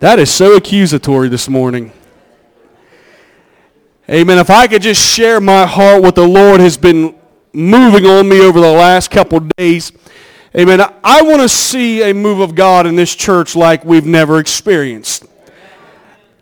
That is so accusatory this morning. Amen. If I could just share my heart, what the Lord has been moving on me over the last couple days. Amen. I want to see a move of God in this church like we've never experienced.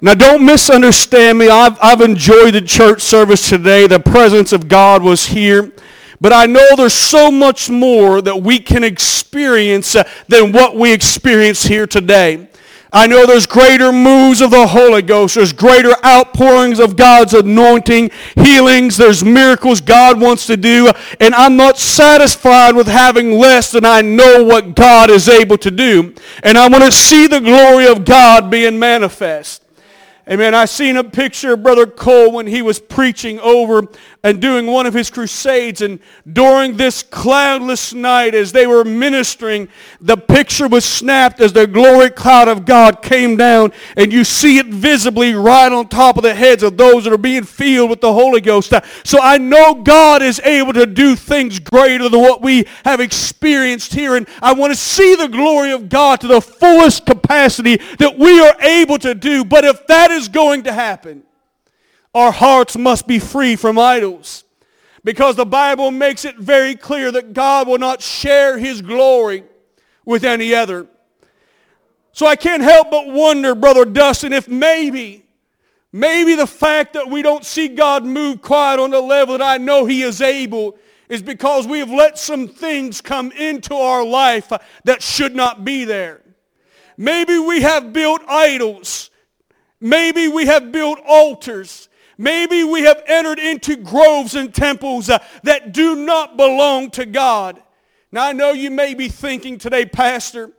Now, don't misunderstand me. I've, I've enjoyed the church service today. The presence of God was here. But I know there's so much more that we can experience uh, than what we experience here today. I know there's greater moves of the Holy Ghost. There's greater outpourings of God's anointing, healings. There's miracles God wants to do. And I'm not satisfied with having less than I know what God is able to do. And I want to see the glory of God being manifest. Amen. I seen a picture of Brother Cole when he was preaching over and doing one of his crusades. And during this cloudless night, as they were ministering, the picture was snapped as the glory cloud of God came down. And you see it visibly right on top of the heads of those that are being filled with the Holy Ghost. So I know God is able to do things greater than what we have experienced here. And I want to see the glory of God to the fullest capacity that we are able to do. But if that going to happen, our hearts must be free from idols. Because the Bible makes it very clear that God will not share his glory with any other. So I can't help but wonder, Brother Dustin, if maybe, maybe the fact that we don't see God move quite on the level that I know he is able is because we have let some things come into our life that should not be there. Maybe we have built idols. Maybe we have built altars. Maybe we have entered into groves and temples uh, that do not belong to God. Now I know you may be thinking today, Pastor,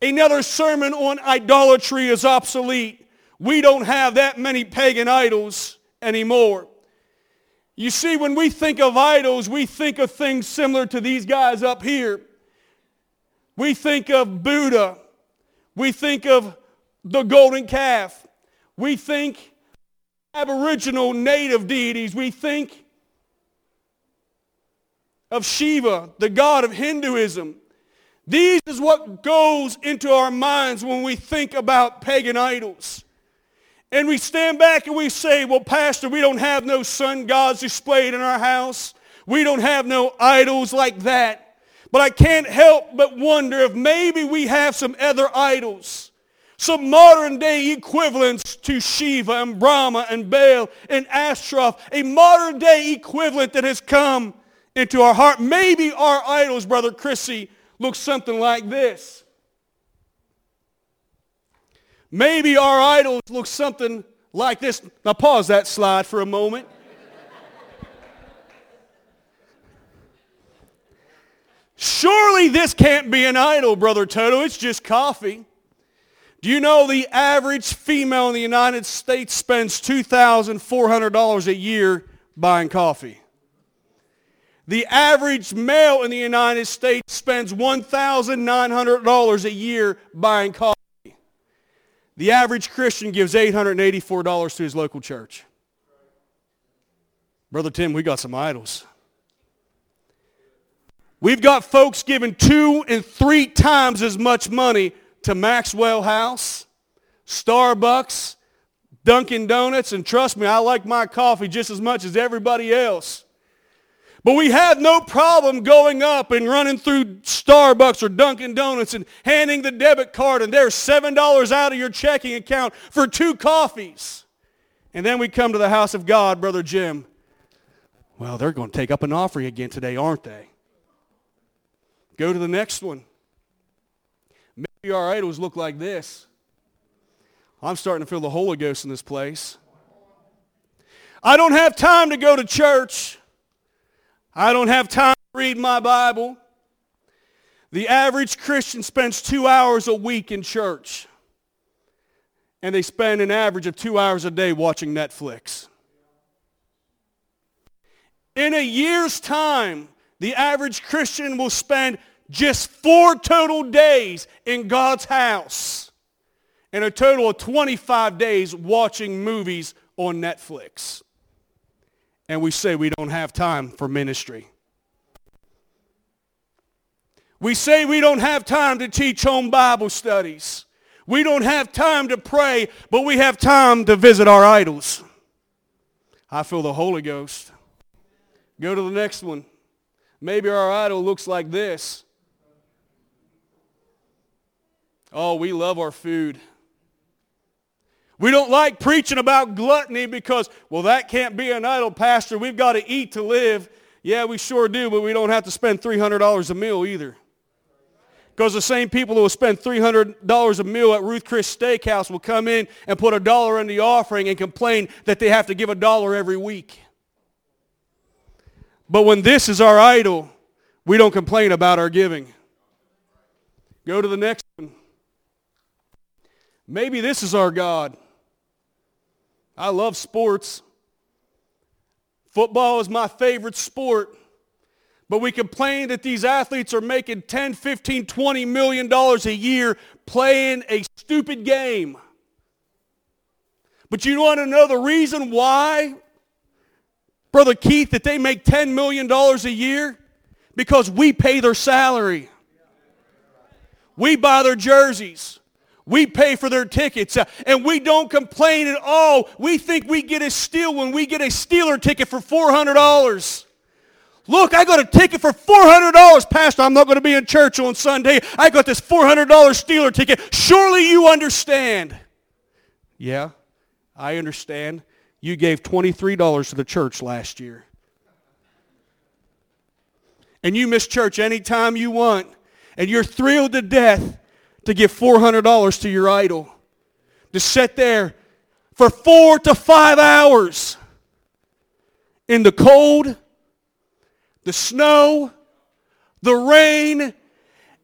another sermon on idolatry is obsolete. We don't have that many pagan idols anymore. You see, when we think of idols, we think of things similar to these guys up here. We think of Buddha. We think of the golden calf. We think aboriginal native deities. We think of Shiva, the god of Hinduism. These is what goes into our minds when we think about pagan idols. And we stand back and we say, well, Pastor, we don't have no sun gods displayed in our house. We don't have no idols like that. But I can't help but wonder if maybe we have some other idols some modern day equivalents to Shiva and Brahma and Baal and Ashtaroth, a modern day equivalent that has come into our heart. Maybe our idols, Brother Chrissy, look something like this. Maybe our idols look something like this. Now pause that slide for a moment. Surely this can't be an idol, Brother Toto. It's just coffee. Do you know the average female in the United States spends $2,400 a year buying coffee? The average male in the United States spends $1,900 a year buying coffee. The average Christian gives $884 to his local church. Brother Tim, we got some idols. We've got folks giving two and three times as much money to Maxwell House, Starbucks, Dunkin' Donuts, and trust me, I like my coffee just as much as everybody else. But we have no problem going up and running through Starbucks or Dunkin' Donuts and handing the debit card and there's $7 out of your checking account for two coffees. And then we come to the house of God, Brother Jim. Well, they're going to take up an offering again today, aren't they? Go to the next one. Our idols look like this. I'm starting to feel the Holy Ghost in this place. I don't have time to go to church. I don't have time to read my Bible. The average Christian spends two hours a week in church. And they spend an average of two hours a day watching Netflix. In a year's time, the average Christian will spend just four total days in God's house and a total of 25 days watching movies on Netflix. And we say we don't have time for ministry. We say we don't have time to teach home Bible studies. We don't have time to pray, but we have time to visit our idols. I feel the Holy Ghost. Go to the next one. Maybe our idol looks like this. Oh, we love our food. We don't like preaching about gluttony because, well, that can't be an idol, Pastor. We've got to eat to live. Yeah, we sure do, but we don't have to spend $300 a meal either. Because the same people who will spend $300 a meal at Ruth Chris Steakhouse will come in and put a dollar in the offering and complain that they have to give a dollar every week. But when this is our idol, we don't complain about our giving. Go to the next one. Maybe this is our God. I love sports. Football is my favorite sport. But we complain that these athletes are making 10, 15, 20 million dollars a year playing a stupid game. But you want to know the reason why, Brother Keith, that they make $10 million a year? Because we pay their salary. We buy their jerseys. We pay for their tickets uh, and we don't complain at all. We think we get a steal when we get a Steeler ticket for $400. Look, I got a ticket for $400. Pastor, I'm not going to be in church on Sunday. I got this $400 Steeler ticket. Surely you understand. Yeah, I understand. You gave $23 to the church last year. And you miss church anytime you want. And you're thrilled to death to give $400 to your idol. To sit there for four to five hours in the cold, the snow, the rain,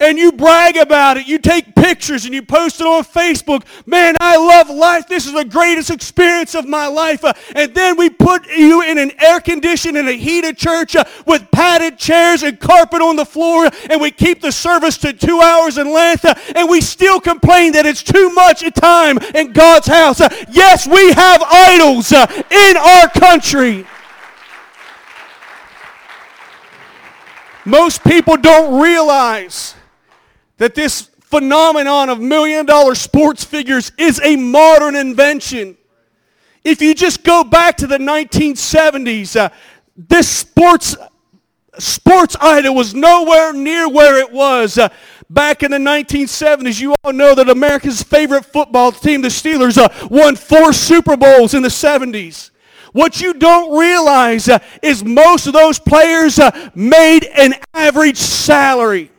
and you brag about it. You take pictures and you post it on Facebook. Man, I love life. This is the greatest experience of my life. Uh, and then we put you in an air-conditioned and a heated church uh, with padded chairs and carpet on the floor, and we keep the service to two hours in length, uh, and we still complain that it's too much time in God's house. Uh, yes, we have idols uh, in our country. Most people don't realize that this phenomenon of million dollar sports figures is a modern invention. If you just go back to the 1970s, uh, this sports sports idol was nowhere near where it was uh, back in the 1970s. You all know that America's favorite football team, the Steelers, uh, won four Super Bowls in the 70s. What you don't realize uh, is most of those players uh, made an average salary.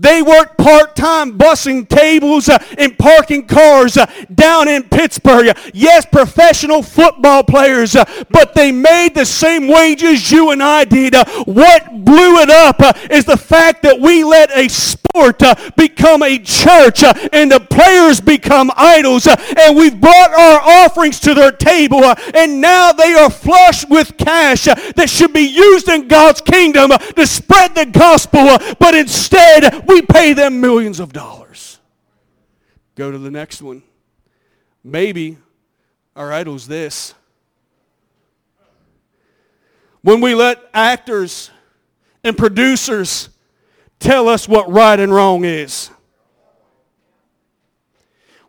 They worked part-time bussing tables uh, and parking cars uh, down in Pittsburgh. Yes, professional football players, uh, but they made the same wages you and I did. Uh, what blew it up uh, is the fact that we let a sport uh, become a church and the players become idols and we've brought our offerings to their table and now they are flush with cash that should be used in God's kingdom to spread the gospel, but instead we pay them millions of dollars. Go to the next one. Maybe our idol's this. When we let actors and producers tell us what right and wrong is.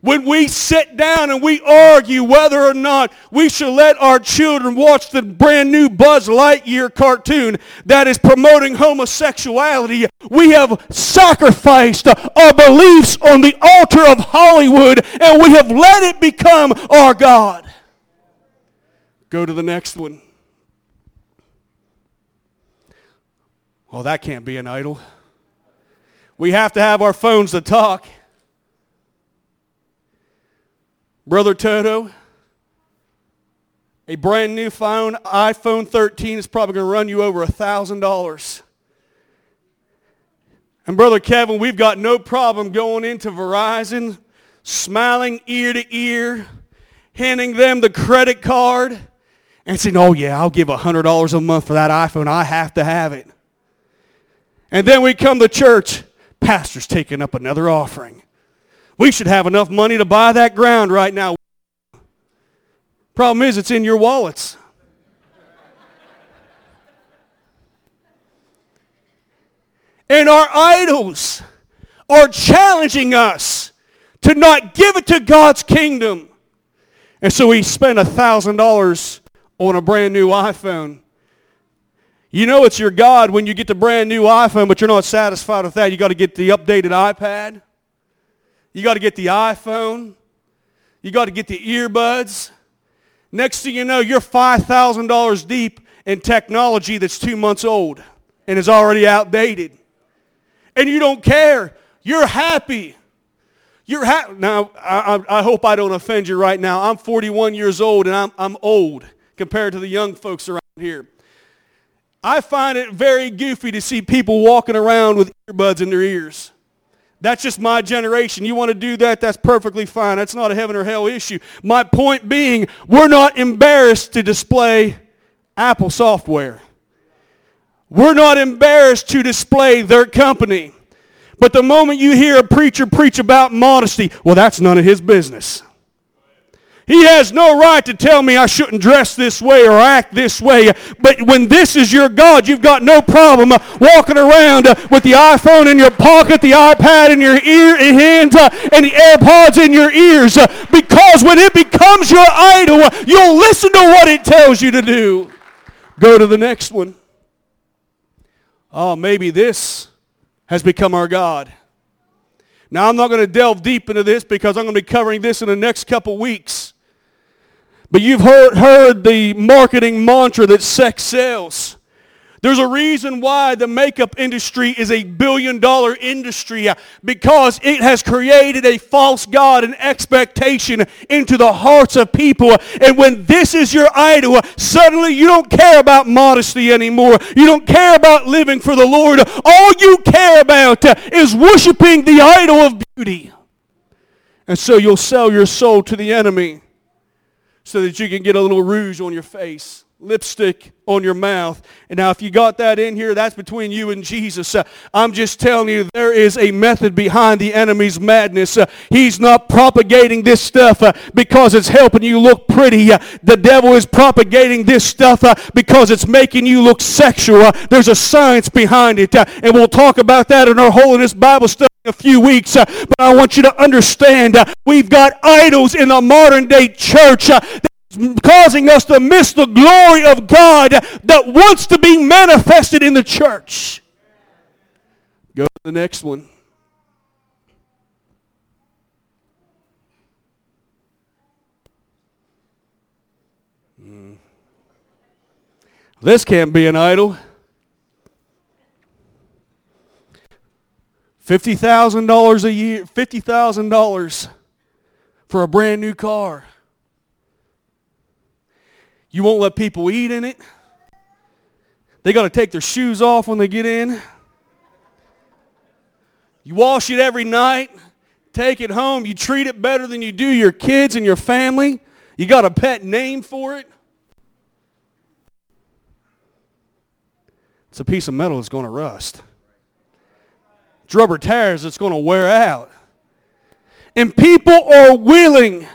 When we sit down and we argue whether or not we should let our children watch the brand new Buzz Lightyear cartoon that is promoting homosexuality, we have sacrificed our beliefs on the altar of Hollywood and we have let it become our God. Go to the next one. Well, that can't be an idol. We have to have our phones to talk. Brother Toto, a brand new phone, iPhone 13, is probably going to run you over a $1,000. And Brother Kevin, we've got no problem going into Verizon, smiling ear to ear, handing them the credit card, and saying, oh yeah, I'll give $100 a month for that iPhone. I have to have it. And then we come to church, pastor's taking up another offering. We should have enough money to buy that ground right now. Problem is, it's in your wallets. and our idols are challenging us to not give it to God's kingdom. And so he spent a $1,000 on a brand new iPhone. You know it's your God when you get the brand new iPhone, but you're not satisfied with that. You got to get the updated iPad. You got to get the iPhone. You got to get the earbuds. Next thing you know, you're $5,000 deep in technology that's two months old and is already outdated. And you don't care. You're happy. You're ha- now, I, I, hope I don't offend you right now. I'm 41 years old and I'm, I'm old compared to the young folks around here. I find it very goofy to see people walking around with earbuds in their ears. That's just my generation. You want to do that, that's perfectly fine. That's not a heaven or hell issue. My point being, we're not embarrassed to display Apple software. We're not embarrassed to display their company. But the moment you hear a preacher preach about modesty, well, that's none of his business. He has no right to tell me I shouldn't dress this way or act this way. But when this is your God, you've got no problem walking around with the iPhone in your pocket, the iPad in your ear and hands, and the AirPods in your ears. Because when it becomes your idol, you'll listen to what it tells you to do. Go to the next one. Oh, maybe this has become our God. Now, I'm not going to delve deep into this because I'm going to be covering this in the next couple weeks. But you've heard, heard the marketing mantra that sex sells. There's a reason why the makeup industry is a billion dollar industry uh, because it has created a false God and expectation into the hearts of people. And when this is your idol, uh, suddenly you don't care about modesty anymore. You don't care about living for the Lord. All you care about uh, is worshiping the idol of beauty. And so you'll sell your soul to the enemy so that you can get a little rouge on your face lipstick on your mouth. And now, if you got that in here, that's between you and Jesus. Uh, I'm just telling you, there is a method behind the enemy's madness. Uh, he's not propagating this stuff uh, because it's helping you look pretty. Uh, the devil is propagating this stuff uh, because it's making you look sexual. Uh, there's a science behind it, and we'll talk about that in our Holiness Bible study a few weeks, uh, but I want you to understand uh, we've got idols in the modern day church uh, causing us to miss the glory of God that wants to be manifested in the church. Go to the next one. Hmm. This can't be an idol. $50,000 a year, $50,000 for a brand new car. You won't let people eat in it. They got to take their shoes off when they get in. You wash it every night, take it home. You treat it better than you do your kids and your family. You got a pet name for it. It's a piece of metal that's going to rust. Rubber tires that's going to wear out. And people are willing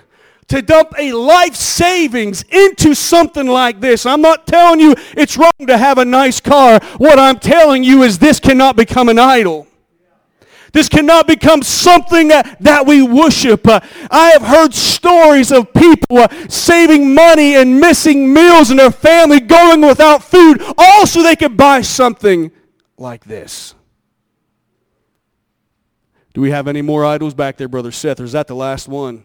to dump a life savings into something like this. I'm not telling you it's wrong to have a nice car. What I'm telling you is this cannot become an idol. This cannot become something that, that we worship. Uh, I have heard stories of people uh, saving money and missing meals and their family, going without food, all so they could buy something like this. Do we have any more idols back there, Brother Seth, or is that the last one?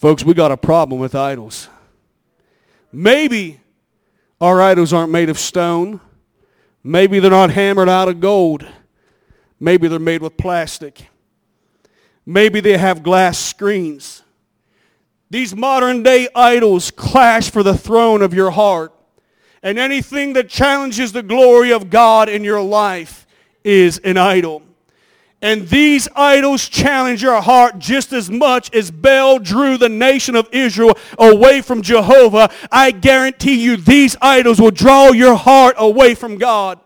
Folks, we got a problem with idols. Maybe our idols aren't made of stone. Maybe they're not hammered out of gold. Maybe they're made with plastic. Maybe they have glass screens. These modern day idols clash for the throne of your heart. And anything that challenges the glory of God in your life is an idol. And these idols challenge your heart just as much as Baal drew the nation of Israel away from Jehovah. I guarantee you these idols will draw your heart away from God.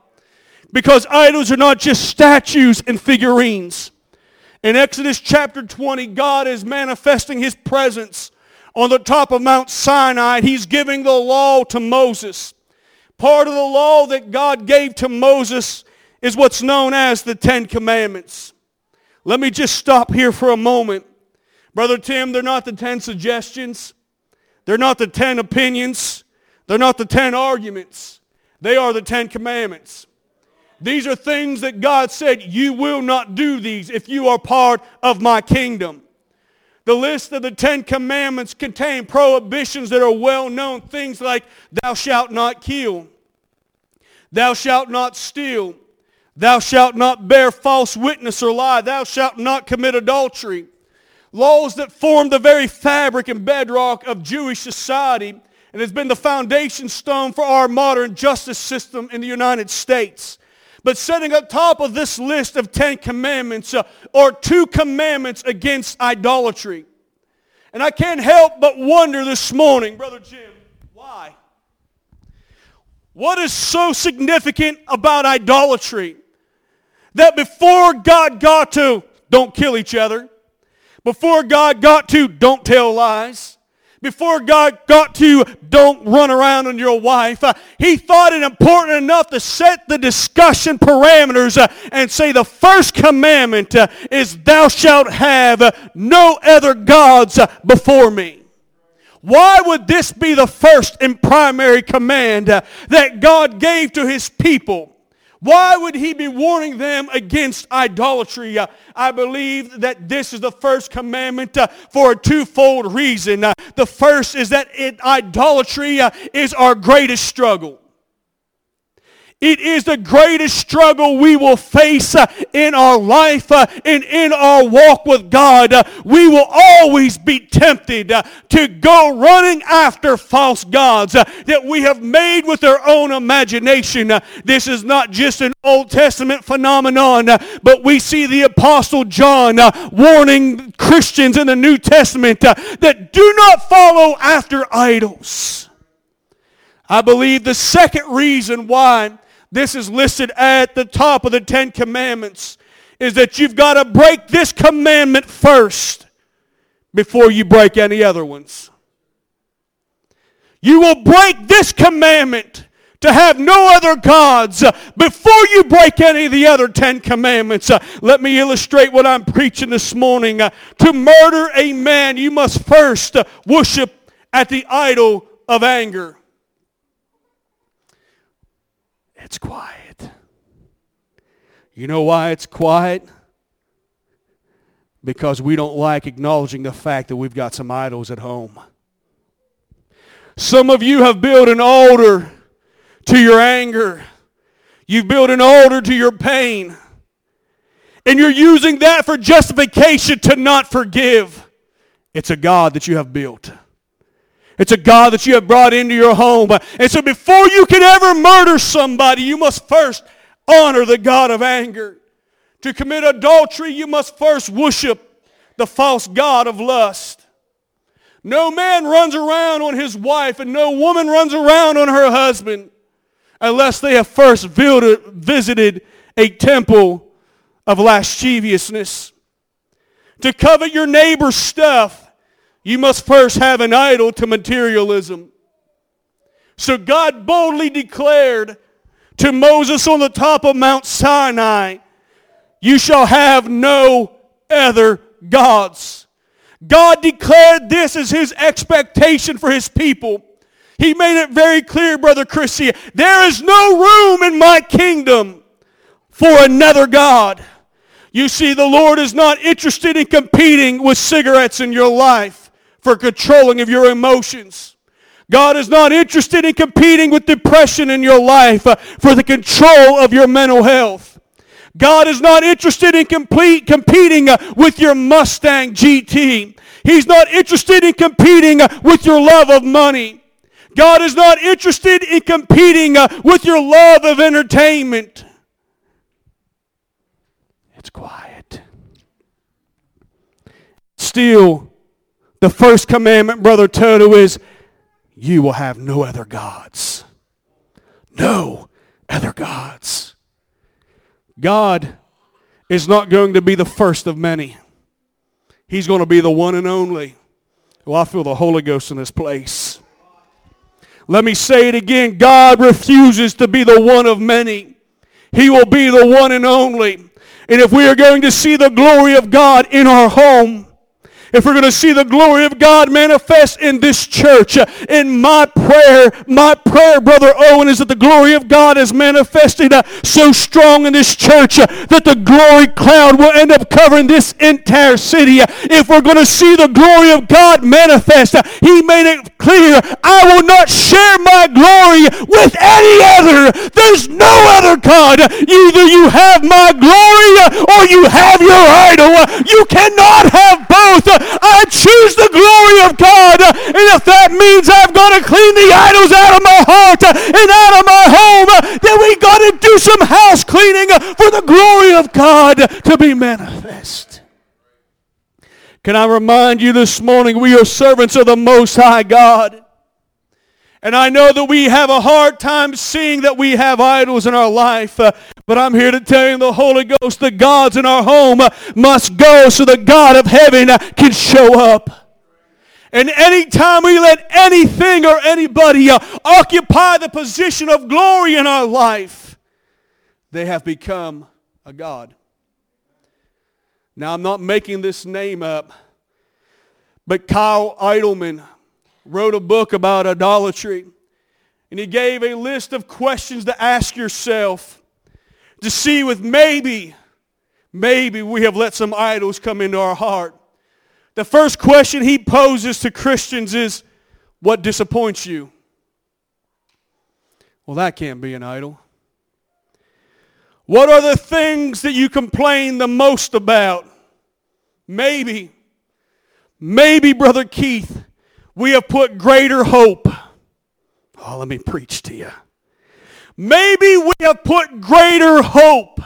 Because idols are not just statues and figurines. In Exodus chapter 20, God is manifesting his presence on the top of Mount Sinai. He's giving the law to Moses. Part of the law that God gave to Moses is what's known as the Ten Commandments. Let me just stop here for a moment. Brother Tim, they're not the 10 suggestions. They're not the 10 opinions. They're not the 10 arguments. They are the 10 commandments. These are things that God said, you will not do these if you are part of my kingdom. The list of the Ten Commandments contain prohibitions that are well known. Things like thou shalt not kill. Thou shalt not steal. Thou shalt not bear false witness or lie. Thou shalt not commit adultery. Laws that form the very fabric and bedrock of Jewish society and has been the foundation stone for our modern justice system in the United States. But setting up top of this list of Ten Commandments uh, are two commandments against idolatry. And I can't help but wonder this morning, Brother Jim, why? What is so significant about idolatry? That before God got to don't kill each other, before God got to don't tell lies, before God got to don't run around on your wife, uh, he thought it important enough to set the discussion parameters uh, and say the first commandment uh, is thou shalt have no other gods uh, before me. Why would this be the first and primary command uh, that God gave to his people? Why would he be warning them against idolatry? Uh, I believe that this is the first commandment uh, for a twofold reason. Uh, the first is that it, idolatry is our greatest struggle. It is the greatest struggle we will face uh, in our life uh, and in our walk with God. Uh, we will always be tempted to go running after false gods that we have made with our own imagination. This is not just an Old Testament phenomenon, but we see the Apostle John warning Christians in the New Testament that do not follow after idols. I believe the second reason why this is listed at the top of the Ten Commandments, is that you've got to break this commandment first before you break any other ones. You will break this commandment to have no other gods before you break any of the other Ten Commandments. let me illustrate what I'm preaching this morning. to murder a man, you must first worship at the idol of anger. It's quiet. You know why it's quiet? Because we don't like acknowledging the fact that we've got some idols at home. Some of you have built an altar to your anger. You've built an altar to your pain. And you're using that for justification to not forgive. It's a God that you have built. It's a God that you have brought into your home. And so before you can ever murder somebody, you must first honor the God of anger. To commit adultery, you must first worship the false God of lust. No man runs around on his wife and no woman runs around on her husband unless they have first visited a temple of lasciviousness. To covet your neighbor's stuff you must first have an idol to materialism. So God boldly declared to Moses on the top of Mount Sinai, you shall have no other gods. God declared this as his expectation for his people. He made it very clear, Brother Christie, there is no room in my kingdom for another God. You see, the Lord is not interested in competing with cigarettes in your life for controlling of your emotions. God is not interested in competing with depression in your life uh, for the control of your mental health. God is not interested in complete, competing uh, with your Mustang GT. He's not interested in competing uh, with your love of money. God is not interested in competing with your love of entertainment. It's quiet. Still, the first commandment, Brother Toto, is you will have no other gods. No other gods. God is not going to be the first of many. He's going to be the one and only. Well, I feel the Holy Ghost in this place. Let me say it again. God refuses to be the one of many. He will be the one and only. And if we are going to see the glory of God in our home, if we're going to see the glory of God manifest in this church, uh, in my prayer, my prayer, Brother Owen, is that the glory of God is manifested uh, so strong in this church uh, that the glory cloud will end up covering this entire city. If we're going to see the glory of God manifest, He made it clear, I will not share my glory with any other. There's no other God. Either you have my glory or you have your idol. You cannot have both. I choose the glory of God. And if that means I've got to clean the idols out of my heart and out of my home, then we got to do some house cleaning for the glory of God to be manifest. Can I remind you this morning, we are servants of the Most High God. And I know that we have a hard time seeing that we have idols in our life. But I'm here to tell you the Holy Ghost, the gods in our home uh, must go so the God of heaven uh, can show up. And anytime we let anything or anybody uh, occupy the position of glory in our life, they have become a God. Now, I'm not making this name up, but Kyle Idleman wrote a book about idolatry. And he gave a list of questions to ask yourself to see with maybe, maybe we have let some idols come into our heart. The first question he poses to Christians is, what disappoints you? Well, that can't be an idol. What are the things that you complain the most about? Maybe, maybe, Brother Keith, we have put greater hope. Oh, let me preach to you. Maybe we have put greater hope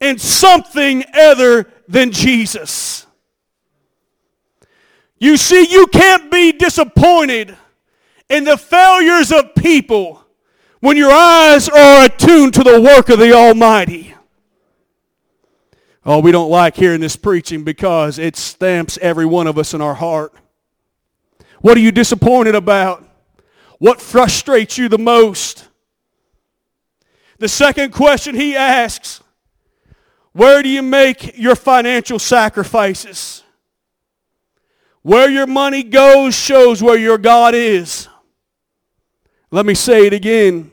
in something other than Jesus. You see, you can't be disappointed in the failures of people when your eyes are attuned to the work of the Almighty. Oh, we don't like hearing this preaching because it stamps every one of us in our heart. What are you disappointed about? What frustrates you the most? The second question he asks, where do you make your financial sacrifices? Where your money goes shows where your God is. Let me say it again.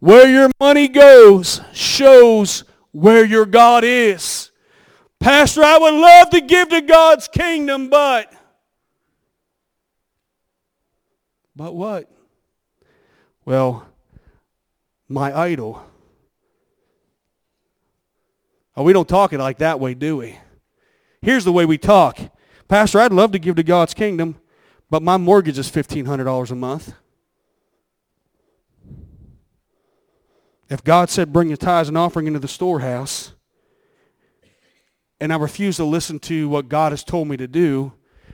Where your money goes shows where your God is. Pastor, I would love to give to God's kingdom, but But what? Well, my idol. Oh, we don't talk it like that way, do we? Here's the way we talk. Pastor, I'd love to give to God's kingdom, but my mortgage is $1,500 a month. If God said, bring your tithes and offering into the storehouse, and I refuse to listen to what God has told me to do,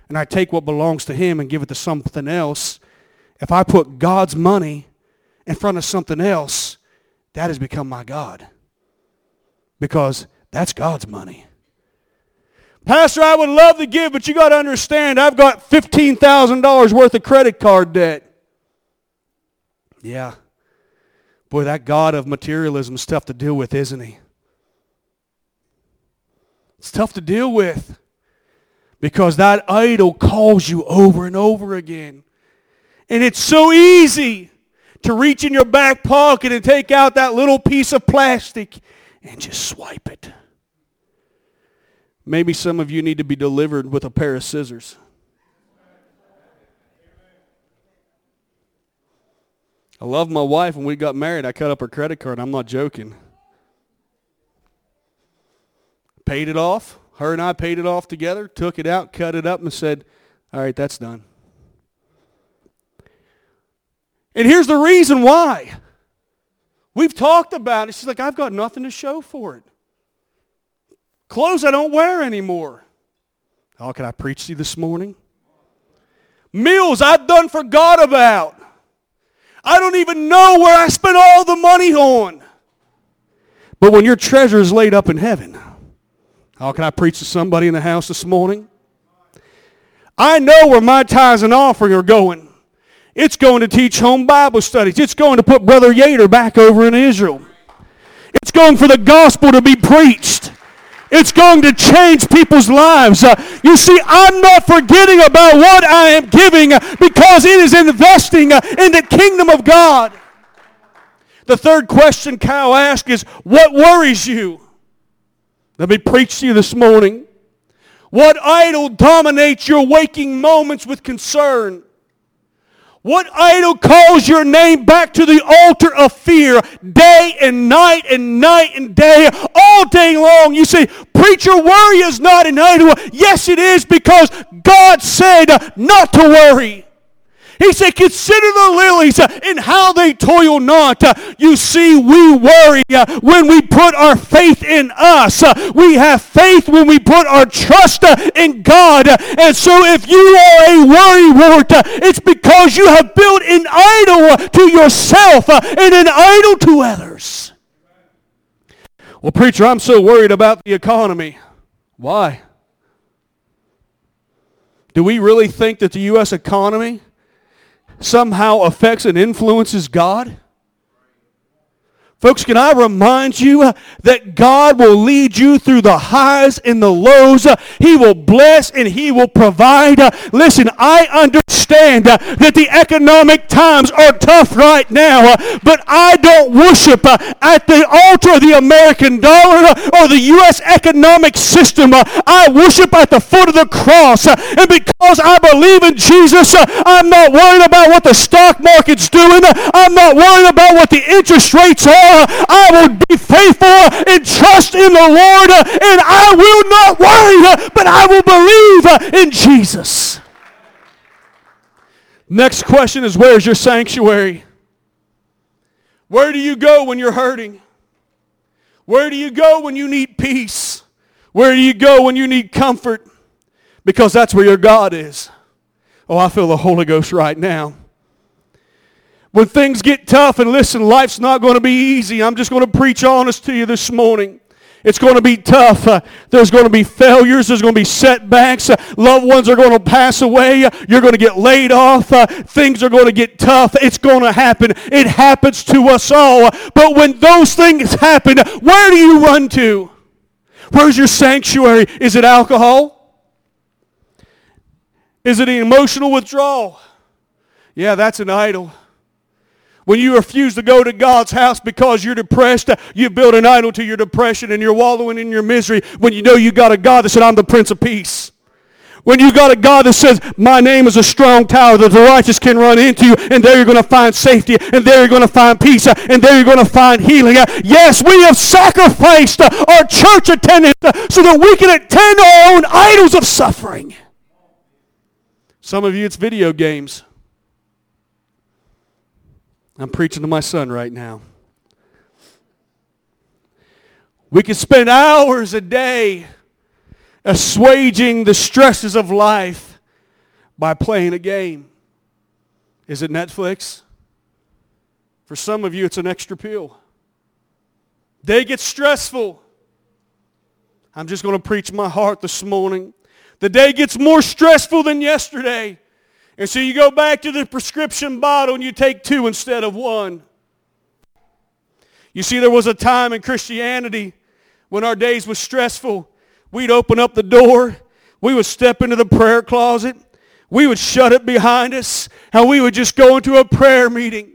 and I take what belongs to him and give it to something else, if I put God's money in front of something else, that has become my God. Because that's God's money. Pastor, I would love to give, but you got to understand, I've got $15,000 worth of credit card debt. Yeah. Boy, that God of materialism is tough to deal with, isn't he? It's tough to deal with because that idol calls you over and over again. And it's so easy to reach in your back pocket and take out that little piece of plastic and just swipe it. Maybe some of you need to be delivered with a pair of scissors. I love my wife. When we got married, I cut up her credit card. I'm not joking. Paid it off. Her and I paid it off together, took it out, cut it up, and said, all right, that's done. And here's the reason why. We've talked about it. She's like, I've got nothing to show for it. Clothes I don't wear anymore. How can I preach to you this morning? Meals I've done forgot about. I don't even know where I spent all the money on. But when your treasure is laid up in heaven, how can I preach to somebody in the house this morning? I know where my tithes and offering are going. It's going to teach home Bible studies. It's going to put Brother Yater back over in Israel. It's going for the gospel to be preached. It's going to change people's lives. Uh, you see, I'm not forgetting about what I am giving because it is investing in the kingdom of God. The third question Kyle asked is, What worries you? Let me preach to you this morning. What idol dominates your waking moments with concern? What idol calls your name back to the altar of fear day and night and night and day, all day long? You say, Preacher, worry is not an idol. Yes, it is because God said not to worry. He said, Consider the lilies uh, and how they toil not. Uh, you see, we worry uh, when we put our faith in us. We have faith when we put our trust in God. And so, if you are a worrywart, it's because you have built an idol to yourself and an idol to others. Well, preacher, I'm so worried about the economy. Why? Do we really think that the U.S. economy somehow affects and influences God? Folks, can I remind you uh, that God will lead you through the highs and the lows? Uh, he will bless and He will provide. Uh, listen, I understand that the economic times are tough right now, but I don't worship at the altar of the American dollar or the U.S. economic system. I worship at the foot of the cross. And because I believe in Jesus, I'm not worried about what the stock market's doing. I'm not worried about what the interest rates are. I will be faithful and trust in the Lord, and I will not worry, but I will believe in Jesus. Next question is where's your sanctuary? Where do you go when you're hurting? Where do you go when you need peace? Where do you go when you need comfort? Because that's where your God is. Oh, I feel the Holy Ghost right now when things get tough, and listen, life's not going to be easy. I'm just going to preach honest to you this morning. It's going to be tough. Uh, there's going to be failures. There's going to be setbacks. Uh, loved ones are going to pass away. Uh, you're going to get laid off. Uh, things are going to get tough. It's going to happen. It happens to us all. But when those things happen, where do you run to? Where's your sanctuary? Is it alcohol? Is it an emotional withdrawal? Yeah, that's an idol. When you refuse to go to God's house because you're depressed, you build an idol to your depression and you're wallowing in your misery when you know you got a God that said, I'm the Prince of Peace. When you got a God that says, My name is a strong tower that the righteous can run into, and there you're going to find safety, and there you're going to find peace, and there you're going to find healing. Yes, we have sacrificed our church attendance so that we can attend our own idols of suffering. Some of you, it's video games. I'm preaching to my son right now. We can spend hours a day assuaging the stresses of life by playing a game. Is it Netflix? For some of you, it's an extra pill. Day gets stressful. I'm just going to preach my heart this morning. The day gets more stressful than yesterday. And so you go back to the prescription bottle and you take two instead of one. You see, there was a time in Christianity when our days were stressful. We'd open up the door. We would step into the prayer closet. We would shut it behind us. And we would just go into a prayer meeting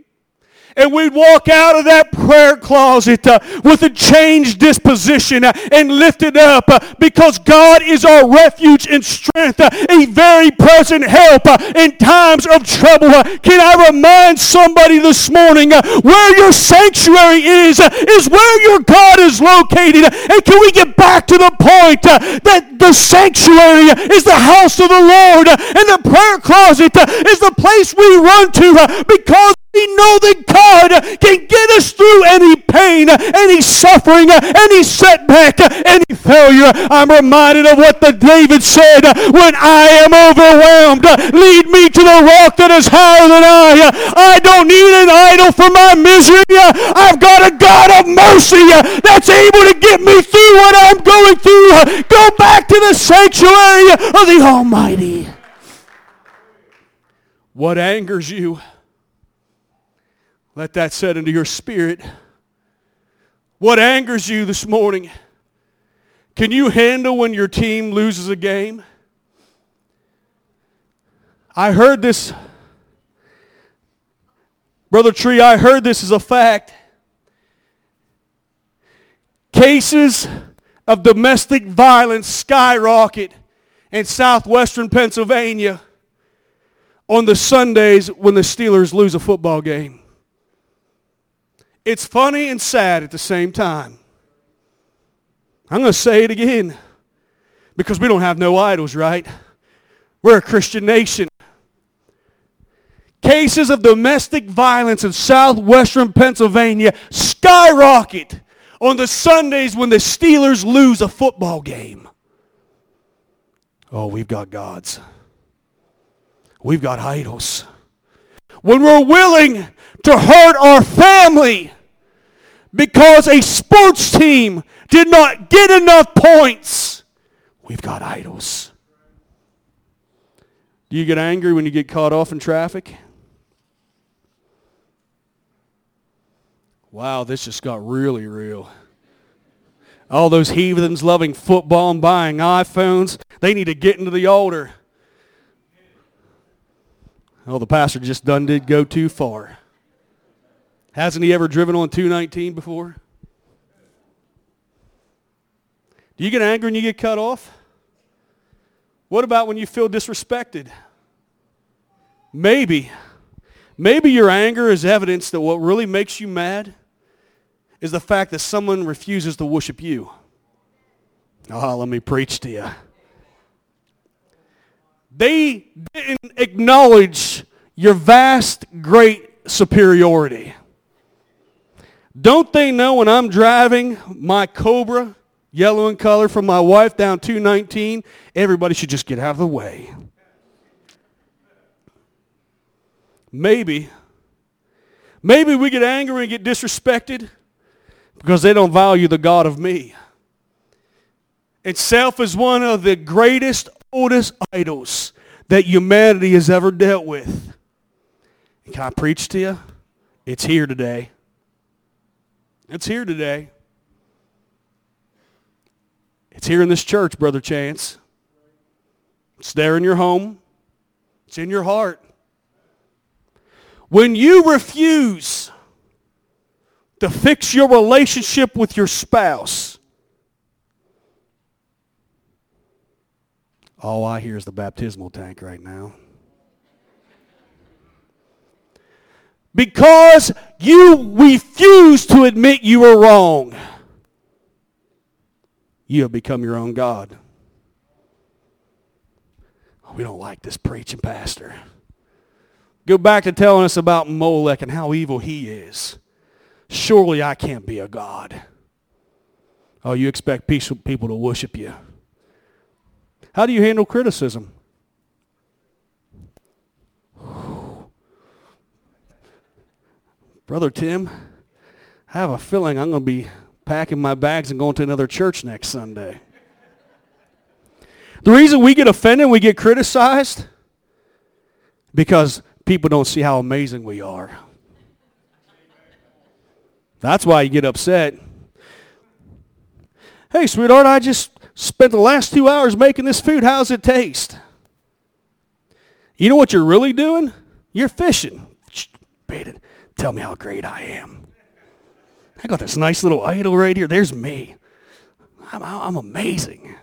and we'd walk out of that prayer closet uh, with a changed disposition uh, and lifted up uh, because God is our refuge and strength, uh, a very present help uh, in times of trouble. Uh, can I remind somebody this morning where your sanctuary is, is where your God is located. And can we get back to the point that the sanctuary is the house of the Lord and the prayer closet is the place we run to because we know that God can get us through any pain, any suffering, any setback, any failure. I'm reminded of what the David said when I am overwhelmed. Lead me to the rock that is higher than I. I don't need an idol for my misery. I've got a God of mercy that's able to get me through what I'm going through. Go back to the sanctuary of the Almighty. What angers you? Let that set into your spirit. What angers you this morning? Can you handle when your team loses a game? I heard this, Brother Tree, I heard this as a fact. Cases of domestic violence skyrocket in southwestern Pennsylvania on the Sundays when the Steelers lose a football game. It's funny and sad at the same time. I'm going to say it again because we don't have no idols, right? We're a Christian nation. Cases of domestic violence in southwestern Pennsylvania skyrocket on the Sundays when the Steelers lose a football game. Oh, we've got gods. We've got idols. When we're willing to hurt our family because a sports team did not get enough points, we've got idols. Do you get angry when you get caught off in traffic? Wow, this just got really real. All those heathens loving football and buying iPhones, they need to get into the altar. Oh, the pastor just done did go too far. Hasn't he ever driven on 219 before? Do you get angry when you get cut off? What about when you feel disrespected? Maybe. Maybe your anger is evidence that what really makes you mad is the fact that someone refuses to worship you. Oh, let me preach to you. They didn't acknowledge your vast, great superiority. Don't they know when I'm driving my Cobra, yellow in color, from my wife down 219, everybody should just get out of the way? Maybe. Maybe we get angry and get disrespected because they don't value the God of me. And self is one of the greatest, oldest idols that humanity has ever dealt with. Can I preach to you? It's here today. It's here today. It's here in this church, Brother Chance. It's there in your home. It's in your heart. When you refuse to fix your relationship with your spouse, all I hear is the baptismal tank right now. Because you refuse to admit you were wrong, you have become your own God. Oh, we don't like this preaching pastor. Go back to telling us about Molech and how evil he is. Surely I can't be a God. Oh, you expect peaceful people to worship you. How do you handle criticism? Brother Tim, I have a feeling I'm going to be packing my bags and going to another church next Sunday. The reason we get offended, we get criticized, because people don't see how amazing we are. That's why you get upset. Hey, sweetheart, I just spent the last two hours making this food. How's it taste? You know what you're really doing? You're fishing. Baited. Tell me how great I am. I got this nice little idol right here. There's me. I'm, I'm amazing.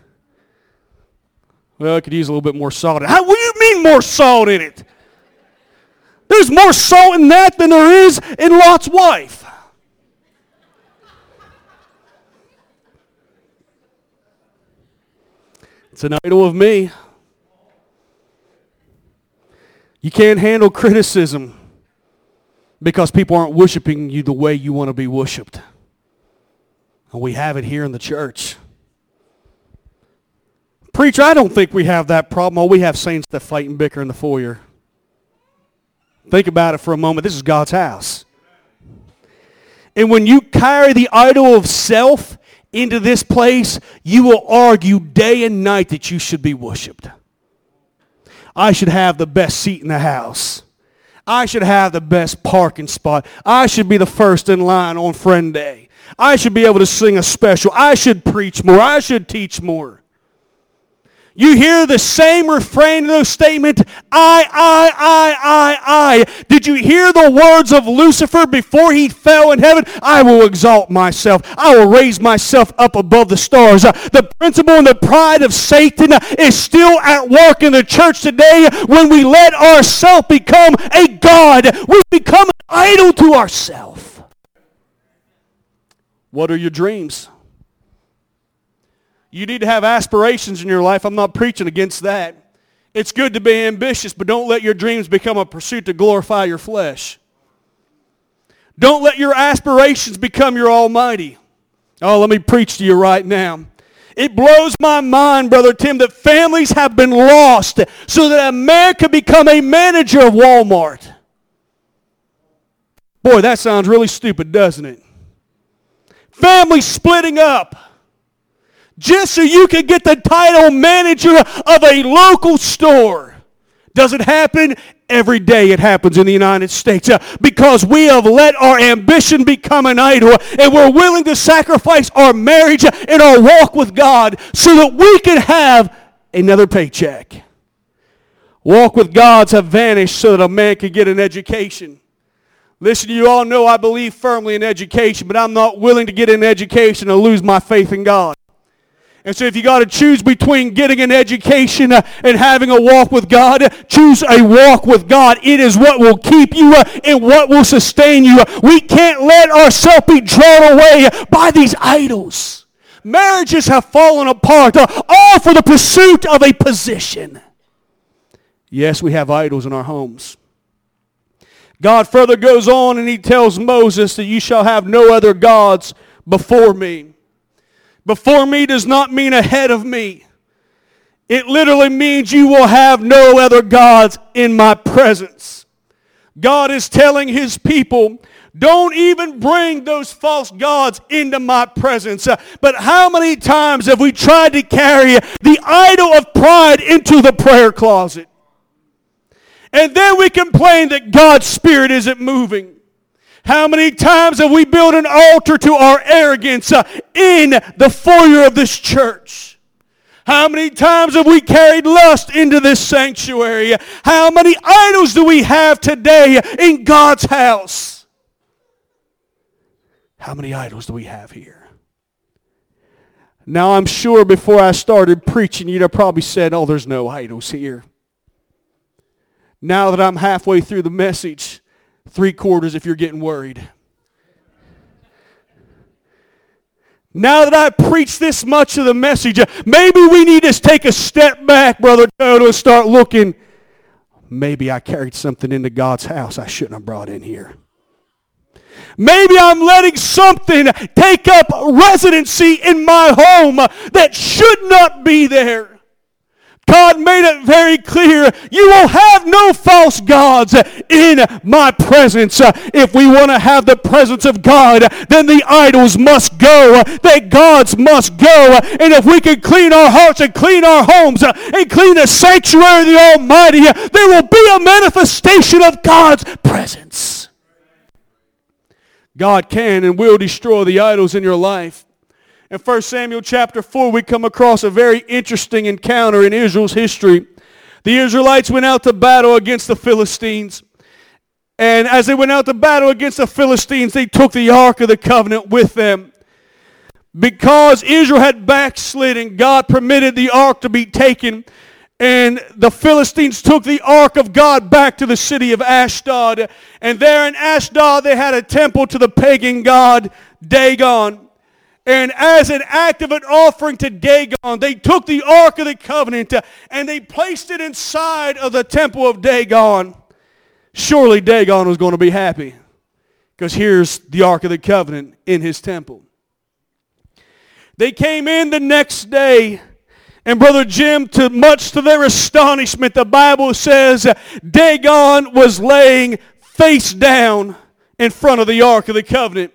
Well, I could use a little bit more salt. How, what do you mean more salt in it? There's more salt in that than there is in Lot's wife. It's an idol of me. You can't handle criticism because people aren't worshiping you the way you want to be worshiped. And we have it here in the church. Preacher, I don't think we have that problem. Oh, we have saints that fight and bicker in the foyer. Think about it for a moment. This is God's house. And when you carry the idol of self into this place, you will argue day and night that you should be worshiped. I should have the best seat in the house. I should have the best parking spot. I should be the first in line on friend day. I should be able to sing a special. I should preach more. I should teach more. You hear the same refrain in those statements, I, I, I, I, I. Did you hear the words of Lucifer before he fell in heaven? I will exalt myself. I will raise myself up above the stars. Uh, the principle and the pride of Satan uh, is still at work in the church today when we let ourselves become a God. We become an idol to ourselves. What are your dreams? You need to have aspirations in your life. I'm not preaching against that. It's good to be ambitious, but don't let your dreams become a pursuit to glorify your flesh. Don't let your aspirations become your almighty. Oh, let me preach to you right now. It blows my mind, Brother Tim, that families have been lost so that a man could become a manager of Walmart. Boy, that sounds really stupid, doesn't it? Families splitting up just so you can get the title manager of a local store. Does it happen? Every day it happens in the United States uh, because we have let our ambition become an idol and we're willing to sacrifice our marriage and our walk with God so that we can have another paycheck. Walk with God's have vanished so that a man could get an education. Listen, you all know I believe firmly in education, but I'm not willing to get an education and lose my faith in God. And so if you got to choose between getting an education uh, and having a walk with God, choose a walk with God. It is what will keep you uh, and what will sustain you. We can't let ourselves be drawn away by these idols. Marriages have fallen apart, uh, all for the pursuit of a position. Yes, we have idols in our homes. God further goes on and he tells Moses that you shall have no other gods before me. Before me does not mean ahead of me. It literally means you will have no other gods in my presence. God is telling his people, don't even bring those false gods into my presence. Uh, but how many times have we tried to carry the idol of pride into the prayer closet? And then we complain that God's Spirit isn't moving. How many times have we built an altar to our arrogance uh, in the foyer of this church? How many times have we carried lust into this sanctuary? How many idols do we have today in God's house? How many idols do we have here? Now, I'm sure before I started preaching, you'd have probably said, oh, there's no idols here. Now that I'm halfway through the message, three quarters if you're getting worried. Now that I preached this much of the message, maybe we need to take a step back, Brother Toto, and start looking. Maybe I carried something into God's house I shouldn't have brought in here. Maybe I'm letting something take up residency in my home that should not be there. God made it very clear you will have no false gods in my presence. If we want to have the presence of God, then the idols must go. The gods must go. And if we can clean our hearts and clean our homes and clean the sanctuary of the Almighty, there will be a manifestation of God's presence. God can and will destroy the idols in your life. In 1 Samuel chapter 4, we come across a very interesting encounter in Israel's history. The Israelites went out to battle against the Philistines. And as they went out to battle against the Philistines, they took the Ark of the Covenant with them. Because Israel had backslidden, God permitted the Ark to be taken. And the Philistines took the Ark of God back to the city of Ashdod. And there in Ashdod, they had a temple to the pagan god Dagon. And as an act of an offering to Dagon, they took the Ark of the Covenant uh, and they placed it inside of the temple of Dagon. Surely Dagon was going to be happy because here's the Ark of the Covenant in his temple. They came in the next day, and Brother Jim, to much to their astonishment, the Bible says Dagon was laying face down in front of the Ark of the Covenant.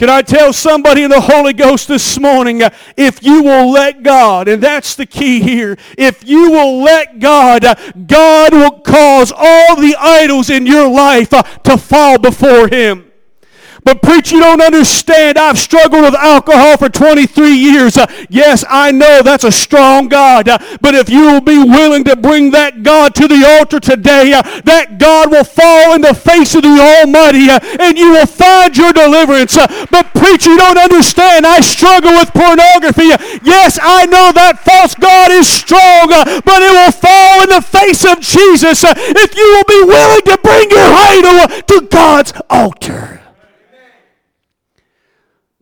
Can I tell somebody in the Holy Ghost this morning, uh, if you will let God, and that's the key here, if you will let God, uh, God will cause all the idols in your life uh, to fall before Him. But preach, you don't understand. I've struggled with alcohol for 23 years. Uh, yes, I know that's a strong God. Uh, but if you will be willing to bring that God to the altar today, uh, that God will fall in the face of the Almighty uh, and you will find your deliverance. Uh, but preach, you don't understand. I struggle with pornography. yes, I know that false God is strong, uh, but it will fall in the face of Jesus if you will be willing to bring your idol to God's altar.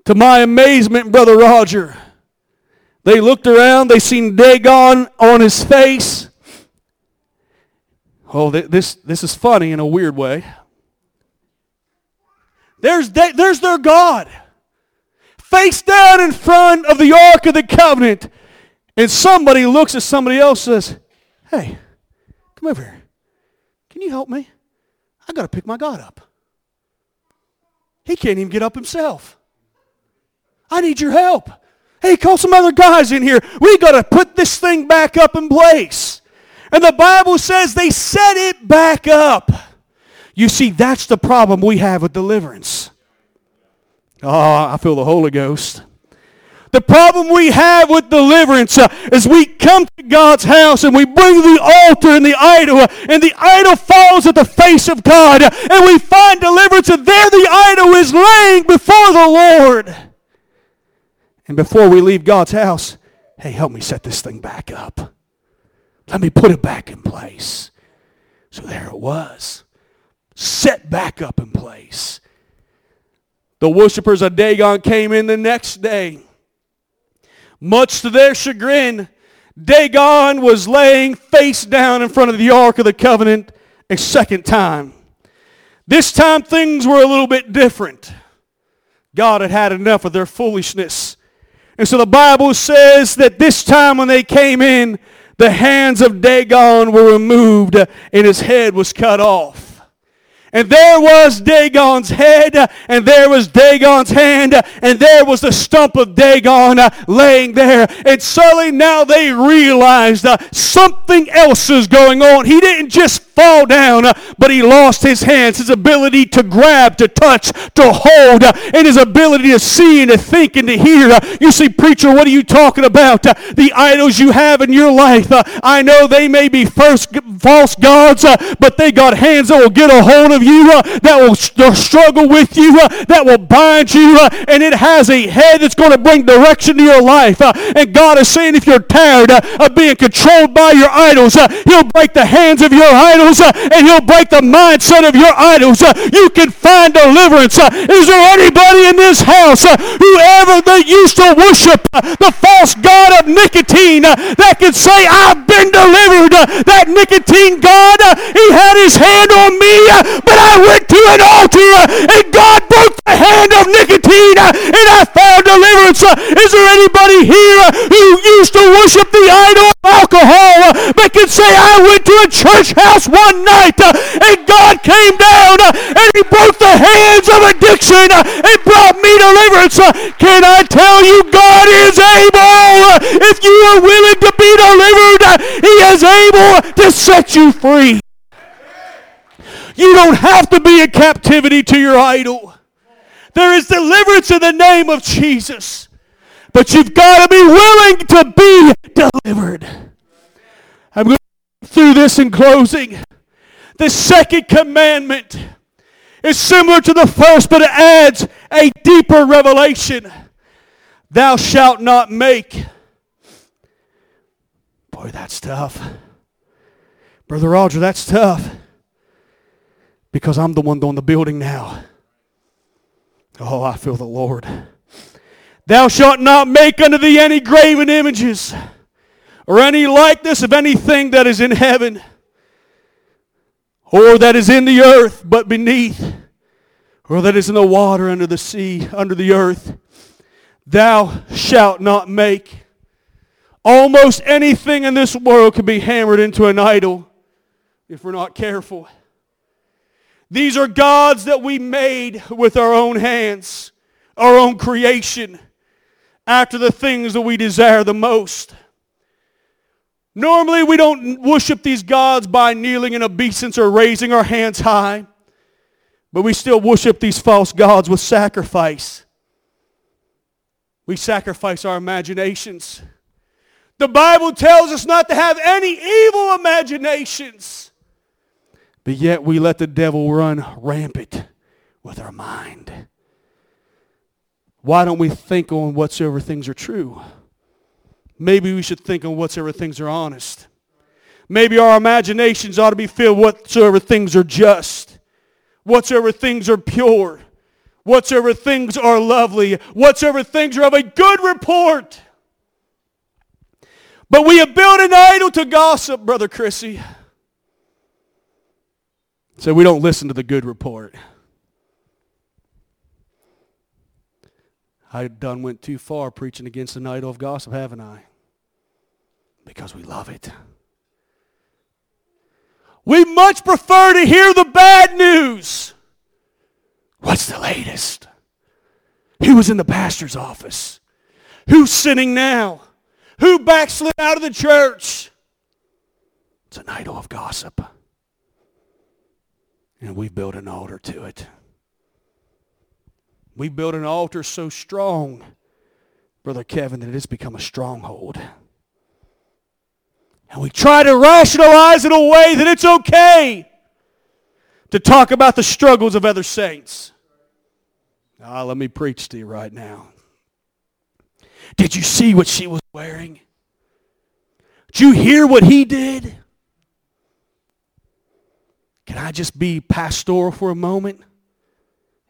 To my amazement, Brother Roger, they looked around, they seen Dagon on his face. Oh, this, this is funny in a weird way. There's, there's their God, face down in front of the Ark of the Covenant. And somebody looks at somebody else and says, Hey, come over here. Can you help me? I got to pick my God up. He can't even get up himself. I need your help. Hey, call some other guys in here. We got to put this thing back up in place. And the Bible says they set it back up. You see, that's the problem we have with deliverance. Oh, I feel the Holy Ghost. The problem we have with deliverance uh, is we come to God's house and we bring the altar and the idol, uh, and the idol falls at the face of God, uh, and we find deliverance, and there the idol is laying before the Lord. And before we leave God's house, hey, help me set this thing back up. Let me put it back in place. So there it was, set back up in place. The worshippers of Dagon came in the next day. Much to their chagrin, Dagon was laying face down in front of the Ark of the Covenant a second time. This time things were a little bit different. God had had enough of their foolishness. And so the Bible says that this time when they came in, the hands of Dagon were removed and his head was cut off. And there was Dagon's head, and there was Dagon's hand, and there was the stump of Dagon laying there. And suddenly now they realized uh, something else is going on. He didn't just fall down, uh, but he lost his hands, his ability to grab, to touch, to hold, uh, and his ability to see and to think and to hear. Uh, you see, preacher, what are you talking about? The idols you have in your life, I know they may be first false gods, but they got hands that will get a hold of you, uh, that will struggle with you, uh, that will bind you, uh, and it has a head that's going to bring direction to your life. And God is saying, if you're tired of being controlled by your idols, He'll break the hands of your idols uh, and he'll break the mindset of your idols. Uh, you can find deliverance. Uh, is there anybody in this house who ever they used to worship the false god of nicotine that can say, I've been delivered? That nicotine god, he had his hand on me, but I went to an altar and God broke the hand of nicotine and I found deliverance. Is there anybody here who used to worship the idol of alcohol but can say, I went to a church house one night and God came down and he broke the hands of addiction and brought me deliverance. Can I tell you God is able? If you are willing to be delivered, he is able to set you free. You don't have to be in captivity to your idol. There is deliverance in the name of Jesus. But you've got to be willing to be delivered. I'm going through this in closing. The second commandment is similar to the first, but it adds a deeper revelation. Thou shalt not make. Boy, that's tough. Brother Roger, that's tough. Because I'm the one doing the building now. Oh, I feel the Lord. Thou shalt not make unto thee any graven images or any likeness of anything that is in heaven or that is in the earth but beneath or that is in the water under the sea under the earth thou shalt not make almost anything in this world can be hammered into an idol if we're not careful these are gods that we made with our own hands our own creation after the things that we desire the most Normally, we don't worship these gods by kneeling in obeisance or raising our hands high. But we still worship these false gods with sacrifice. We sacrifice our imaginations. The Bible tells us not to have any evil imaginations. But yet we let the devil run rampant with our mind. Why don't we think on whatsoever things are true? Maybe we should think on whatsoever things are honest. Maybe our imaginations ought to be filled with whatsoever things are just, whatsoever things are pure, whatsoever things are lovely, whatsoever things are of a good report. But we have built an idol to gossip, Brother Chrissy. So we don't listen to the good report. I done went too far preaching against an idol of gossip, haven't I? Because we love it. We much prefer to hear the bad news. What's the latest? Who was in the pastor's office? Who's sinning now? Who backslid out of the church? It's an idol of gossip. And we've built an altar to it. We built an altar so strong, Brother Kevin, that it's become a stronghold. And we try to rationalize it away that it's okay to talk about the struggles of other saints. Ah, let me preach to you right now. Did you see what she was wearing? Did you hear what he did? Can I just be pastoral for a moment?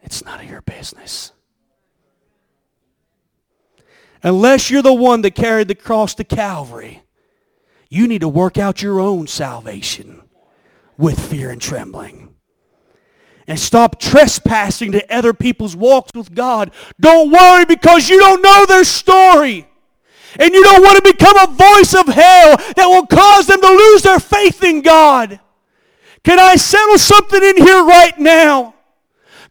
It's none of your business. Unless you're the one that carried the cross to Calvary, you need to work out your own salvation with fear and trembling. And stop trespassing to other people's walks with God. Don't worry because you don't know their story. And you don't want to become a voice of hell that will cause them to lose their faith in God. Can I settle something in here right now?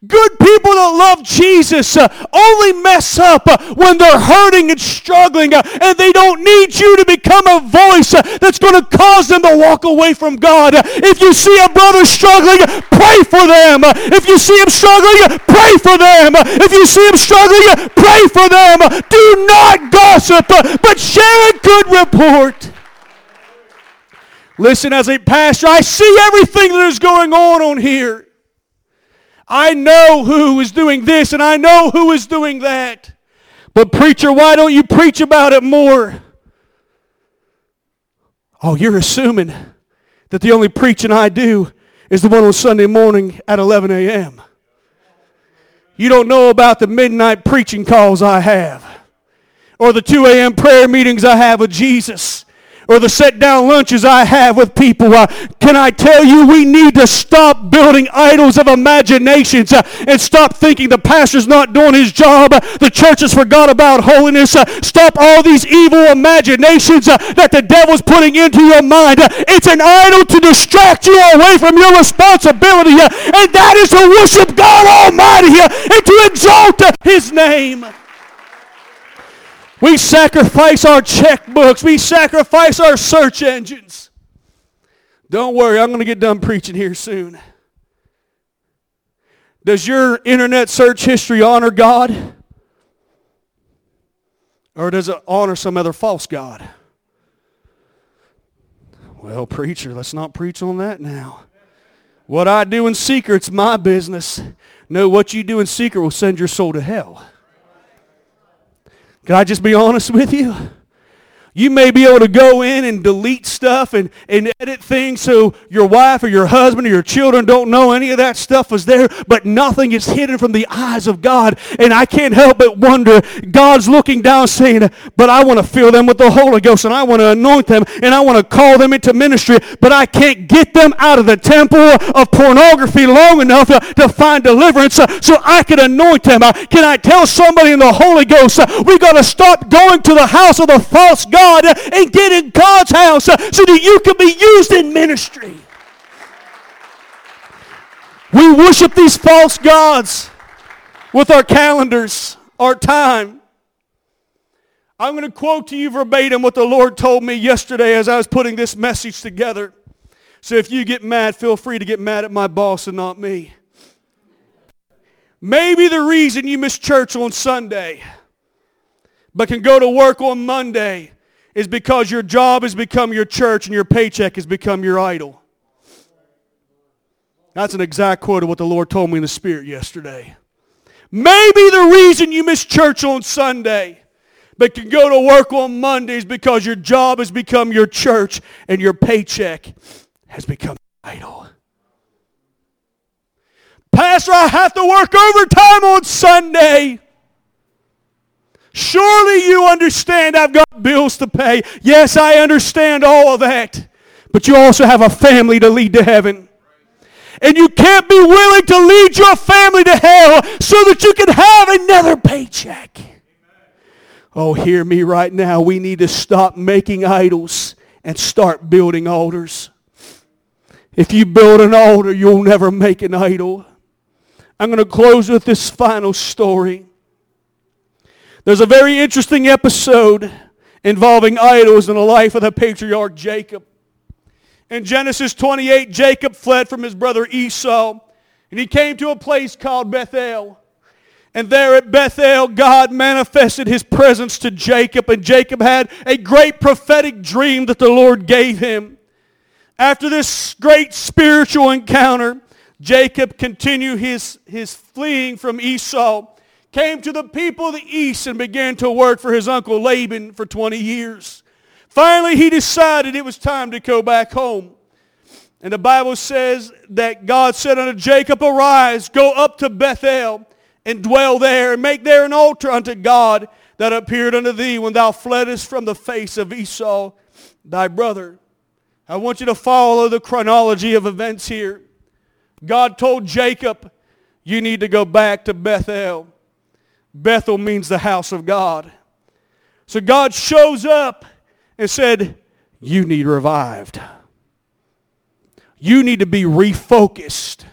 Good people that love Jesus uh, only mess up uh, when they're hurting and struggling, uh, and they don't need you to become a voice that's going to cause them to walk away from God. If you see a brother struggling, pray for them. If you see him struggling, pray for them. If you see him struggling, pray for them. Do not gossip, but share a good report. Listen, as a pastor, I see everything that is going on on here. I know who is doing this and I know who is doing that. But preacher, why don't you preach about it more? Oh, you're assuming that the only preaching I do is the one on Sunday morning at 11 a.m. You don't know about the midnight preaching calls I have or the 2 a.m. prayer meetings I have with Jesus or the sit down lunches I have with people. Uh, can I tell you, we need to stop building idols of imaginations uh, and stop thinking the pastor's not doing his job. Uh, the church has forgot about holiness. Uh, stop all these evil imaginations uh, that the devil's putting into your mind. Uh, it's an idol to distract you away from your responsibility, and that is to worship God Almighty and to exalt his name. We sacrifice our checkbooks. We sacrifice our search engines. Don't worry, I'm going to get done preaching here soon. Does your internet search history honor God? Or does it honor some other false God? Well, preacher, let's not preach on that now. What I do in secret's my business. No, what you do in secret will send your soul to hell. Can I just be honest with you? You may be able to go in and delete stuff and, and edit things so your wife or your husband or your children don't know any of that stuff was there, but nothing is hidden from the eyes of God. And I can't help but wonder, God's looking down saying, but I want to fill them with the Holy Ghost and I want to anoint them and I want to call them into ministry, but I can't get them out of the temple of pornography long enough uh, to find deliverance uh, so I can anoint them. Uh, can I tell somebody in the Holy Ghost, we got to stop going to the house of the false God God and get in God's house so that you can be used in ministry. We worship these false gods with our calendars, our time. I'm going to quote to you verbatim what the Lord told me yesterday as I was putting this message together. So if you get mad, feel free to get mad at my boss and not me. Maybe the reason you miss church on Sunday but can go to work on Monday is because your job has become your church and your paycheck has become your idol. That's an exact quote of what the Lord told me in the Spirit yesterday. Maybe the reason you miss church on Sunday but can go to work on Mondays because your job has become your church and your paycheck has become idol. Pastor, I have to work overtime on Sunday. Surely you understand I've got bills to pay. Yes, I understand all of that. But you also have a family to lead to heaven. And you can't be willing to lead your family to hell so that you can have another paycheck. Oh, hear me right now. We need to stop making idols and start building altars. If you build an altar, you'll never make an idol. I'm going to close with this final story. There's a very interesting episode involving idols in the life of the patriarch Jacob. In Genesis 28, Jacob fled from his brother Esau, and he came to a place called Bethel. And there at Bethel, God manifested his presence to Jacob, and Jacob had a great prophetic dream that the Lord gave him. After this great spiritual encounter, Jacob continued his, his fleeing from Esau came to the people of the east and began to work for his uncle Laban for 20 years. Finally, he decided it was time to go back home. And the Bible says that God said unto Jacob, Arise, go up to Bethel and dwell there, and make there an altar unto God that appeared unto thee when thou fleddest from the face of Esau, thy brother. I want you to follow the chronology of events here. God told Jacob, you need to go back to Bethel. Bethel means the house of God. So God shows up and said, you need revived. You need to be refocused.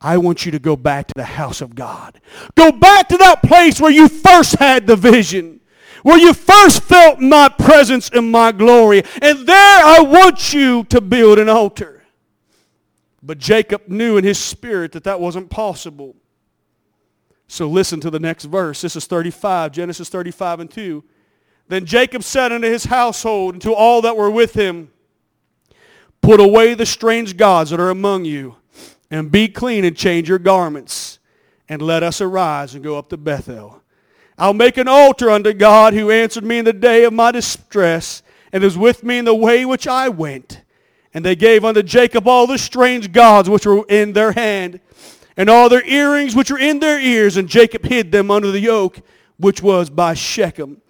I want you to go back to the house of God. Go back to that place where you first had the vision, where you first felt my presence and my glory. And there I want you to build an altar. But Jacob knew in his spirit that that wasn't possible. So listen to the next verse. This is 35, Genesis 35 and 2. Then Jacob said unto his household and to all that were with him, Put away the strange gods that are among you, and be clean and change your garments, and let us arise and go up to Bethel. I'll make an altar unto God who answered me in the day of my distress, and is with me in the way which I went. And they gave unto Jacob all the strange gods which were in their hand, and all their earrings which were in their ears, and Jacob hid them under the yoke which was by Shechem.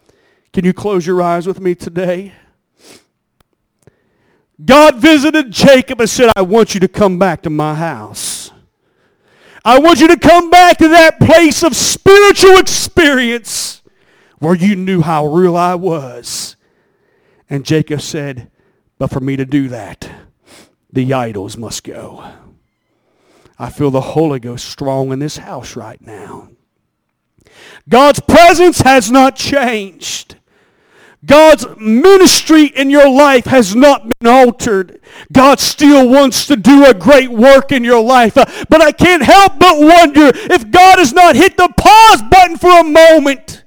Can you close your eyes with me today? God visited Jacob and said, I want you to come back to my house. I want you to come back to that place of spiritual experience where you knew how real I was. And Jacob said, but for me to do that, the idols must go. I feel the Holy Ghost strong in this house right now. God's presence has not changed. God's ministry in your life has not been altered. God still wants to do a great work in your life. Uh, but I can't help but wonder if God has not hit the pause button for a moment.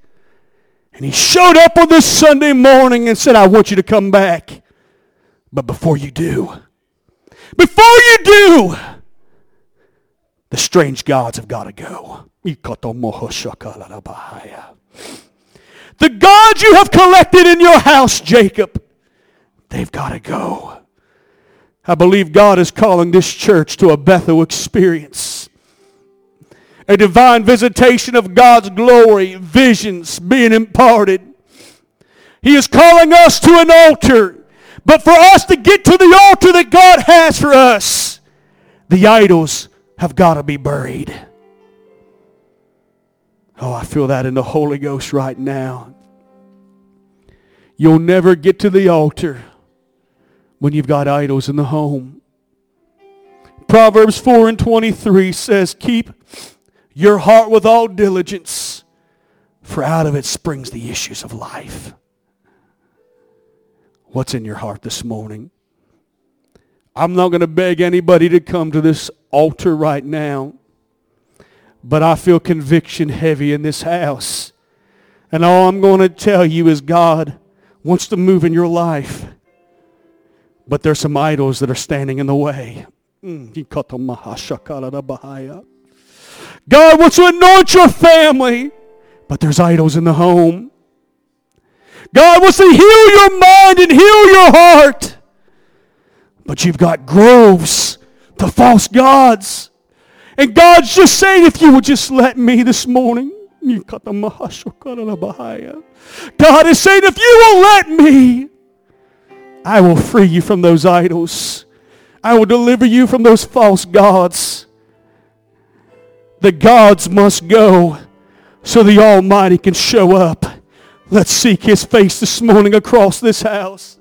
And he showed up on this Sunday morning and said, I want you to come back. But before you do, before you do, the strange gods have got to go. The gods you have collected in your house, Jacob, they've got to go. I believe God is calling this church to a Bethel experience. A divine visitation of God's glory, visions being imparted. He is calling us to an altar. But for us to get to the altar that God has for us, the idols have got to be buried. Oh, I feel that in the Holy Ghost right now. You'll never get to the altar when you've got idols in the home. Proverbs 4 and 23 says, Keep your heart with all diligence, for out of it springs the issues of life. What's in your heart this morning? I'm not going to beg anybody to come to this altar right now. But I feel conviction heavy in this house. And all I'm going to tell you is God wants to move in your life. But there's some idols that are standing in the way. Mm, God wants to anoint your family, but there's idols in the home. God wants to heal your mind and heal your heart, but you've got groves to false gods. And God's just saying, if you would just let me this morning. God is saying, if you will let me, I will free you from those idols. I will deliver you from those false gods. The gods must go so the Almighty can show up. Let's seek his face this morning across this house.